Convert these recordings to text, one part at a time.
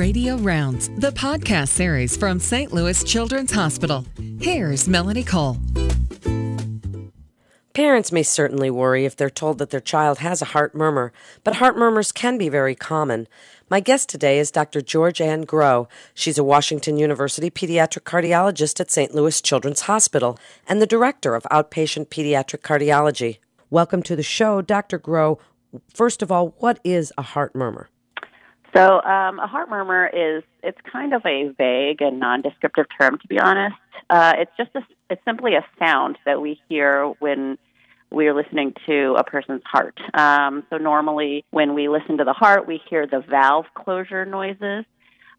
Radio Rounds, the podcast series from St. Louis Children's Hospital. Here's Melanie Cole. Parents may certainly worry if they're told that their child has a heart murmur, but heart murmurs can be very common. My guest today is Dr. George Ann Groh. She's a Washington University pediatric cardiologist at St. Louis Children's Hospital and the director of outpatient pediatric cardiology. Welcome to the show, Dr. Groh. First of all, what is a heart murmur? So um, a heart murmur is it's kind of a vague and non-descriptive term, to be honest. Uh, it's just a, it's simply a sound that we hear when we're listening to a person's heart. Um, so normally, when we listen to the heart, we hear the valve closure noises,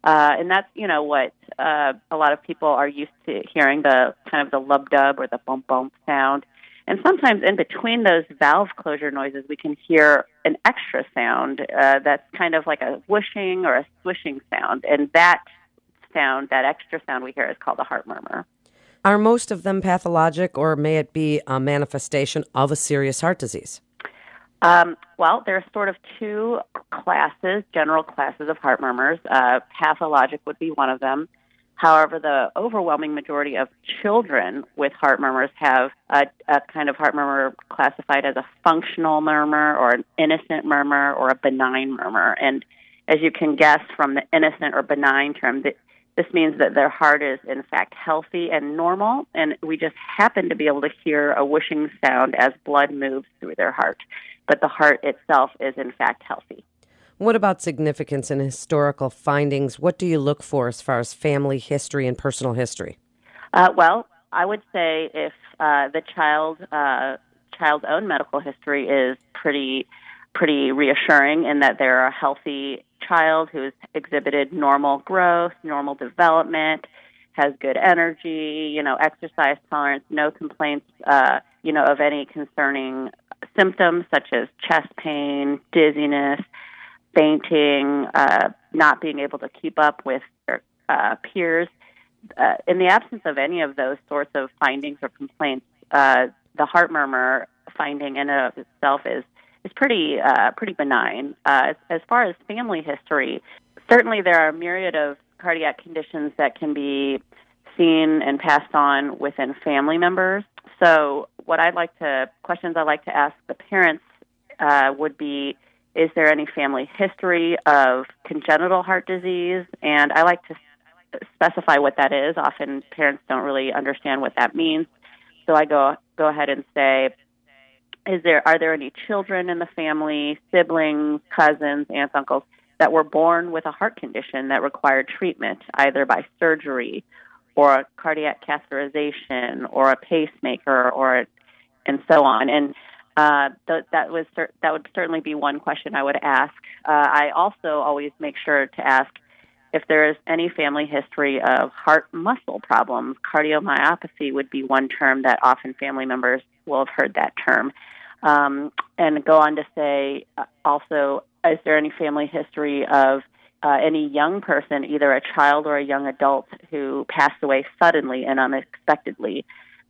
uh, and that's you know what uh, a lot of people are used to hearing the kind of the lub dub or the bump bump sound. And sometimes in between those valve closure noises, we can hear an extra sound uh, that's kind of like a whooshing or a swishing sound. And that sound, that extra sound we hear, is called a heart murmur. Are most of them pathologic, or may it be a manifestation of a serious heart disease? Um, well, there are sort of two classes, general classes of heart murmurs. Uh, pathologic would be one of them. However, the overwhelming majority of children with heart murmurs have a, a, kind of heart murmur classified as a functional murmur or an innocent murmur or a benign murmur. And as you can guess from the innocent or benign term, this means that their heart is in fact healthy and normal, and we just happen to be able to hear a whooshing sound as blood moves through their heart. But the heart itself is in fact healthy. What about significance and historical findings? What do you look for as far as family history and personal history? Uh, well, I would say if uh, the child uh, child's own medical history is pretty pretty reassuring in that they're a healthy child who has exhibited normal growth, normal development, has good energy, you know, exercise tolerance, no complaints, uh, you know, of any concerning symptoms such as chest pain, dizziness, fainting, uh, not being able to keep up with their uh, peers. Uh, in the absence of any of those sorts of findings or complaints, uh, the heart murmur finding in and of itself is is pretty uh, pretty benign. Uh, as, as far as family history, certainly there are a myriad of cardiac conditions that can be seen and passed on within family members. So, what I'd like to questions I like to ask the parents would be is there any family history of congenital heart disease? And I like to specify what that is. Often parents don't really understand what that means. So I go go ahead and say, is there are there any children in the family, siblings, cousins, aunts, uncles that were born with a heart condition that required treatment either by surgery or a cardiac catheterization or a pacemaker or and so on. And uh, th- that was cer- that would certainly be one question I would ask. Uh, I also always make sure to ask if there is any family history of heart muscle problems. Cardiomyopathy would be one term that often family members will have heard that term. Um, and go on to say uh, also, is there any family history of uh, any young person, either a child or a young adult, who passed away suddenly and unexpectedly?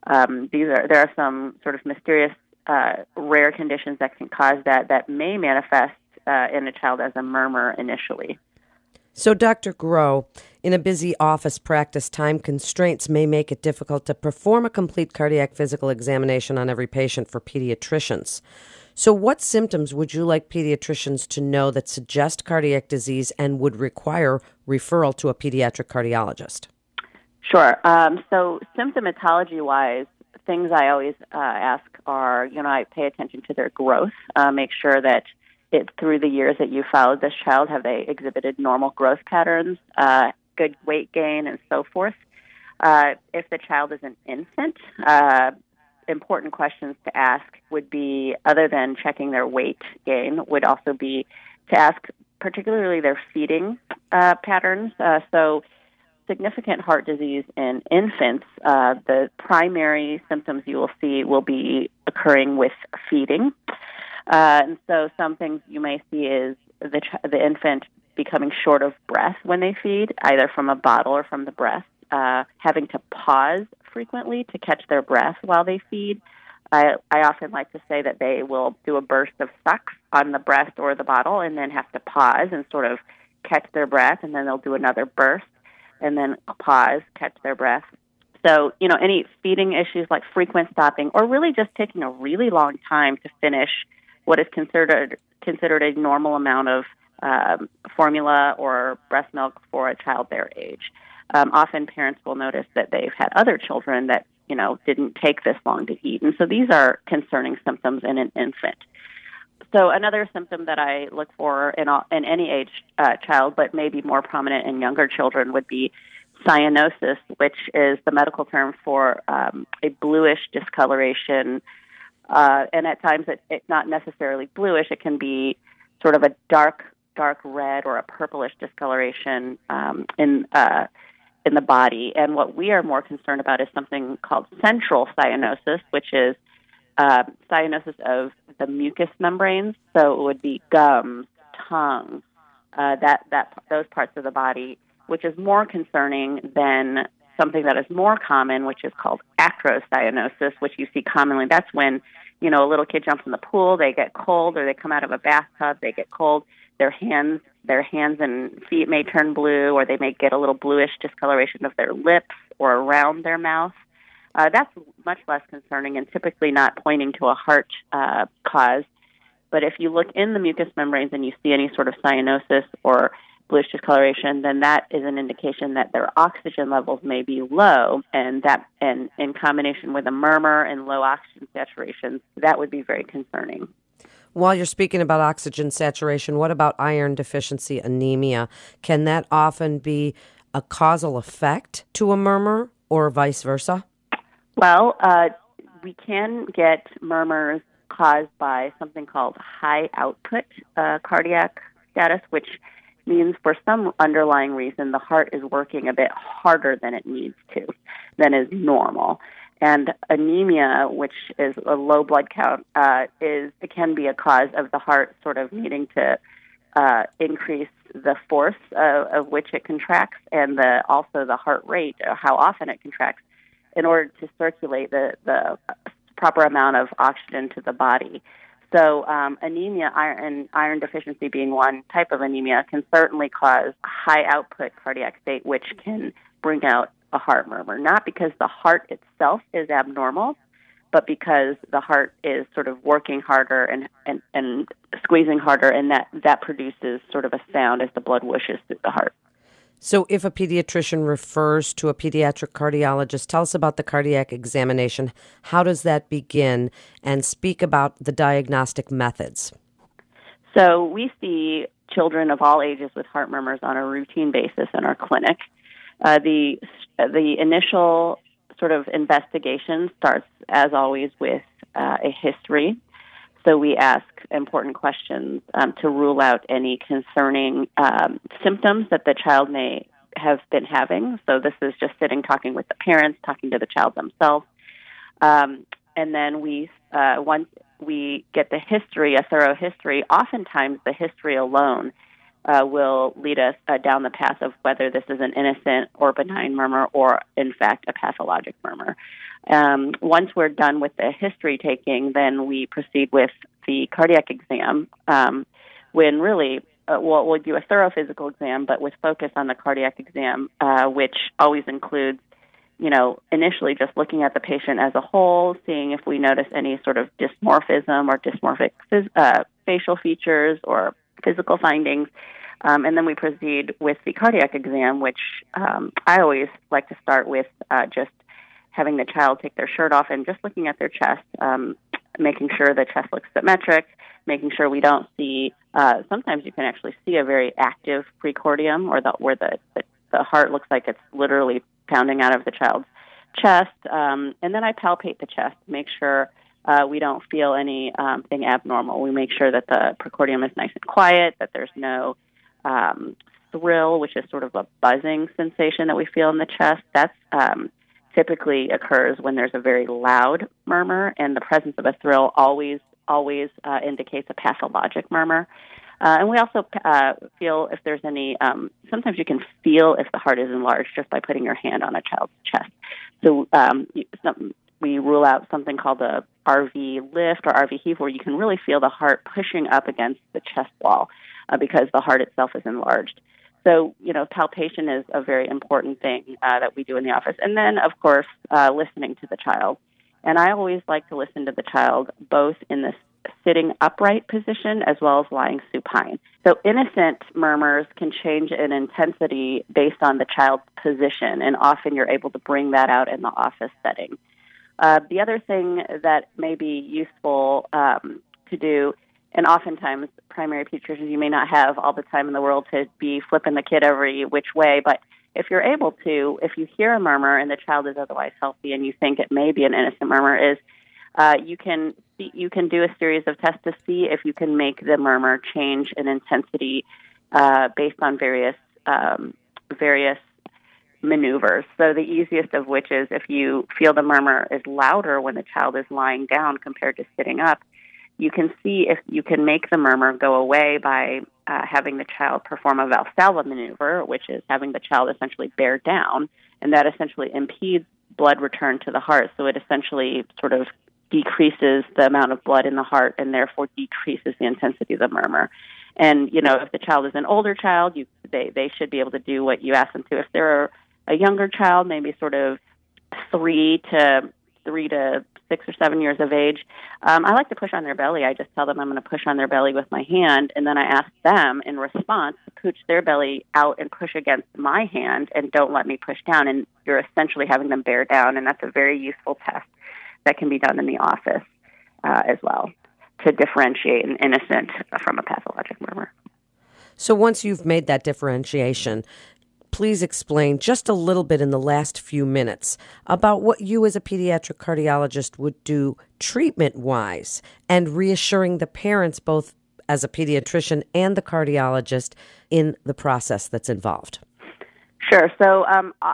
Um, these are there are some sort of mysterious uh, rare conditions that can cause that that may manifest uh, in a child as a murmur initially. So, Dr. Groh, in a busy office practice, time constraints may make it difficult to perform a complete cardiac physical examination on every patient for pediatricians. So, what symptoms would you like pediatricians to know that suggest cardiac disease and would require referral to a pediatric cardiologist? Sure. Um, so, symptomatology wise, things I always uh, ask are, you know, I pay attention to their growth, uh, make sure that it through the years that you followed this child, have they exhibited normal growth patterns, uh, good weight gain, and so forth. Uh, if the child is an infant, uh, important questions to ask would be, other than checking their weight gain, would also be to ask particularly their feeding uh, patterns. Uh, so significant heart disease in infants, uh, the primary symptoms you will see will be occurring with feeding. Uh, and so, some things you may see is the, the infant becoming short of breath when they feed, either from a bottle or from the breast, uh, having to pause frequently to catch their breath while they feed. I, I often like to say that they will do a burst of sucks on the breast or the bottle and then have to pause and sort of catch their breath, and then they'll do another burst, and then pause, catch their breath. So, you know, any feeding issues like frequent stopping or really just taking a really long time to finish what is considered considered a normal amount of um, formula or breast milk for a child their age. Um, often parents will notice that they've had other children that you know didn't take this long to eat, and so these are concerning symptoms in an infant. So another symptom that I look for in, all, in any age uh, child, but maybe more prominent in younger children, would be cyanosis, which is the medical term for um, a bluish discoloration. Uh, and at times, it, it's not necessarily bluish. It can be sort of a dark, dark red or a purplish discoloration um, in uh, in the body. And what we are more concerned about is something called central cyanosis, which is uh, cyanosis of the mucous membranes. So it would be gums, tongue, uh, that that those parts of the body, which is more concerning than something that is more common, which is called acrocyanosis, which you see commonly. That's when you know a little kid jumps in the pool, they get cold, or they come out of a bathtub, they get cold. Their hands, their hands and feet may turn blue, or they may get a little bluish discoloration of their lips or around their mouth. Uh, that's much less concerning and typically not pointing to a heart uh, cause. But if you look in the mucous membranes and you see any sort of cyanosis or bluish discoloration, then that is an indication that their oxygen levels may be low, and that, and in combination with a murmur and low oxygen saturation, that would be very concerning. While you're speaking about oxygen saturation, what about iron deficiency anemia? Can that often be a causal effect to a murmur or vice versa? Well, uh, we can get murmurs caused by something called high output uh, cardiac status, which means for some underlying reason the heart is working a bit harder than it needs to, than is normal. And anemia, which is a low blood count, uh, is it can be a cause of the heart sort of needing to uh, increase the force of, of which it contracts and the also the heart rate, how often it contracts in order to circulate the, the proper amount of oxygen to the body. So, um, anemia iron, iron deficiency being one type of anemia can certainly cause high output cardiac state, which can bring out a heart murmur. Not because the heart itself is abnormal, but because the heart is sort of working harder and, and, and squeezing harder, and that, that produces sort of a sound as the blood whooshes through the heart. So, if a pediatrician refers to a pediatric cardiologist, tell us about the cardiac examination. How does that begin? And speak about the diagnostic methods. So, we see children of all ages with heart murmurs on a routine basis in our clinic. Uh, the the initial sort of investigation starts, as always, with uh, a history so we ask important questions um, to rule out any concerning um, symptoms that the child may have been having. So this is just sitting, talking with the parents, talking to the child themselves. Um, and then we, uh, once we get the history, a thorough history, oftentimes the history alone uh, will lead us uh, down the path of whether this is an innocent or benign murmur or, in fact, a pathologic murmur. Um, once we're done with the history taking, then we proceed with the cardiac exam. Um, when really, uh, we'll, we'll, do a thorough physical exam, but with focus on the cardiac exam, uh, which always includes, you know, initially just looking at the patient as a whole, seeing if we notice any sort of dysmorphism or dysmorphic phys- uh, facial features or physical findings. Um, and then we proceed with the cardiac exam, which um, I always like to start with uh, just having the child take their shirt off and just looking at their chest, um, making sure the chest looks symmetric, making sure we don't see. Uh, sometimes you can actually see a very active precordium, or the, where the, the the heart looks like it's literally pounding out of the child's chest. Um, and then I palpate the chest, make sure uh, we don't feel anything um, abnormal. We make sure that the precordium is nice and quiet, that there's no um, thrill, which is sort of a buzzing sensation that we feel in the chest. That's um, typically occurs when there's a very loud murmur, and the presence of a thrill always always uh, indicates a pathologic murmur. Uh, and we also uh, feel if there's any. Um, sometimes you can feel if the heart is enlarged just by putting your hand on a child's chest. So um, some, we rule out something called a RV lift or RV heave, where you can really feel the heart pushing up against the chest wall uh, because the heart itself is enlarged. So, you know, palpation is a very important thing uh, that we do in the office. And then, of course, uh, listening to the child. And I always like to listen to the child both in this sitting upright position as well as lying supine. So innocent murmurs can change in intensity based on the child's position, and often you're able to bring that out in the office setting. Uh, the other thing that may be useful um, to do, and oftentimes primary pediatricians, you may not have all the time in the world to be flipping the kid every which way, but if you're able to, if you hear a murmur and the child is otherwise healthy and you think it may be an innocent murmur, is uh, you can see, you can do a series of tests to see if you can make the murmur change in intensity uh, based on various um, various maneuvers. So the easiest of which is if you feel the murmur is louder when the child is lying down compared to sitting up, you can see if you can make the murmur go away by uh, having the child perform a Valsalva maneuver, which is having the child essentially bear down, and that essentially impedes blood return to the heart. So it essentially sort of decreases the amount of blood in the heart and therefore decreases the intensity of the murmur. And you know, if the child is an older child, you they they should be able to do what you ask them to. If they're a younger child, maybe sort of three to three to six or seven years of age, um, I like to push on their belly. I just tell them I'm going to push on their belly with my hand, and then I ask them in response to pooch their belly out and push against my hand, and don't let me push down. And you're essentially having them bear down, and that's a very useful test that can be done in the office uh, as well to differentiate an innocent from a pathologic murmur. So once you've made that differentiation, please explain just a little bit in the last few minutes about what you as a pediatric cardiologist would do treatment wise and reassuring the parents both as a pediatrician and the cardiologist in the process that's involved. Sure. So um, uh,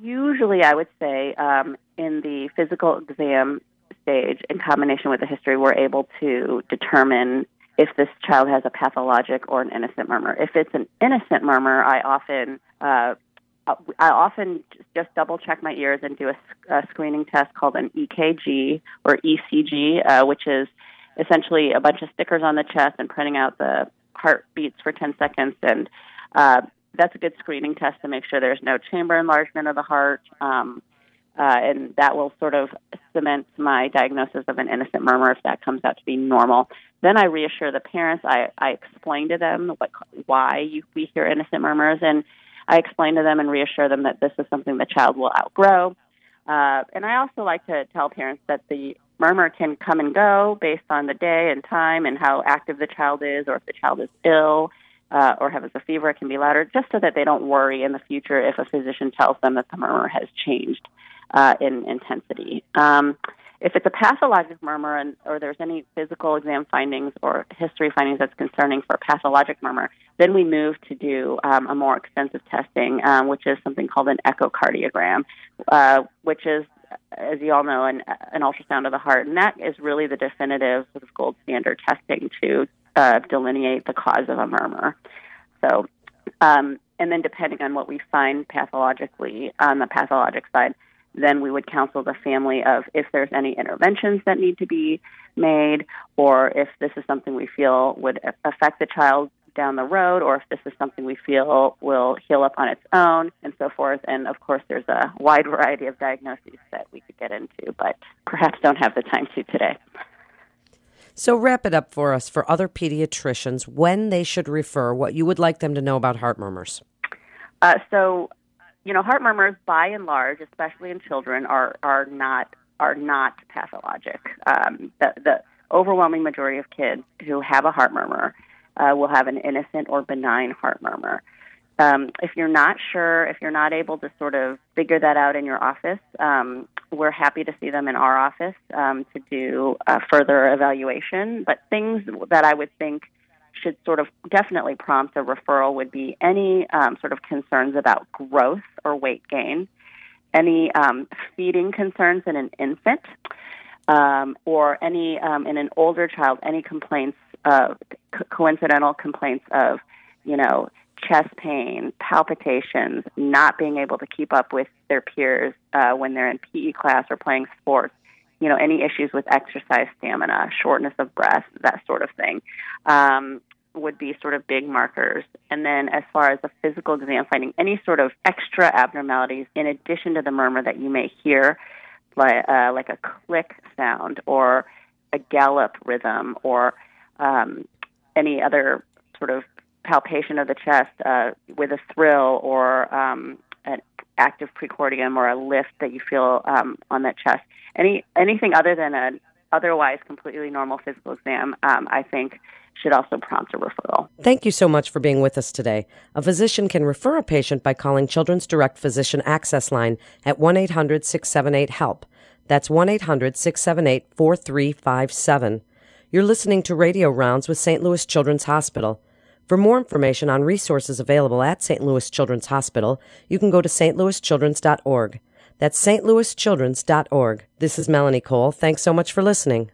usually I would say um, in the physical exam stage, in combination with the history, we're able to determine if this child has a pathologic or an innocent murmur. If it's an innocent murmur, I often uh, I often just double check my ears and do a, a screening test called an EKG or ECG, uh, which is essentially a bunch of stickers on the chest and printing out the heartbeats for 10 seconds. And uh, that's a good screening test to make sure there's no chamber enlargement of the heart. Um, uh, and that will sort of cement my diagnosis of an innocent murmur if that comes out to be normal. Then I reassure the parents. I, I explain to them what, why you, we hear innocent murmurs, and I explain to them and reassure them that this is something the child will outgrow. Uh, and I also like to tell parents that the murmur can come and go based on the day and time and how active the child is, or if the child is ill uh, or has a fever, it can be louder, just so that they don't worry in the future if a physician tells them that the murmur has changed uh, in intensity. Um, if it's a pathologic murmur and, or there's any physical exam findings or history findings that's concerning for a pathologic murmur, then we move to do um, a more extensive testing, um, which is something called an echocardiogram, uh, which is, as you all know, an, an ultrasound of the heart. And that is really the definitive sort of gold standard testing to uh, delineate the cause of a murmur. So, um, and then depending on what we find pathologically on the pathologic side, then we would counsel the family of if there's any interventions that need to be made, or if this is something we feel would affect the child down the road, or if this is something we feel will heal up on its own, and so forth. And of course, there's a wide variety of diagnoses that we could get into, but perhaps don't have the time to today. So, wrap it up for us for other pediatricians when they should refer, what you would like them to know about heart murmurs. Uh, so, you know, heart murmurs, by and large, especially in children, are are not are not pathologic. Um, the, the overwhelming majority of kids who have a heart murmur uh, will have an innocent or benign heart murmur. Um, if you're not sure, if you're not able to sort of figure that out in your office, um, we're happy to see them in our office um, to do a further evaluation. But things that I would think should sort of definitely prompt a referral would be any um, sort of concerns about growth or weight gain, any um, feeding concerns in an infant, um, or any um, in an older child, any complaints, of co- coincidental complaints of, you know, chest pain, palpitations, not being able to keep up with their peers uh, when they're in PE class or playing sports, you know, any issues with exercise stamina, shortness of breath, that sort of thing. Um, would be sort of big markers. And then as far as the physical exam, finding any sort of extra abnormalities in addition to the murmur that you may hear, like, uh, like a click sound or a gallop rhythm or um, any other sort of palpation of the chest uh, with a thrill or um, an active precordium or a lift that you feel um, on that chest. Any anything other than an otherwise completely normal physical exam, um, I think, should also prompt a referral. Thank you so much for being with us today. A physician can refer a patient by calling Children's Direct Physician Access Line at 1 800 678 HELP. That's 1 800 678 4357. You're listening to Radio Rounds with St. Louis Children's Hospital. For more information on resources available at St. Louis Children's Hospital, you can go to stlouischildrens.org. That's stlouischildrens.org. This is Melanie Cole. Thanks so much for listening.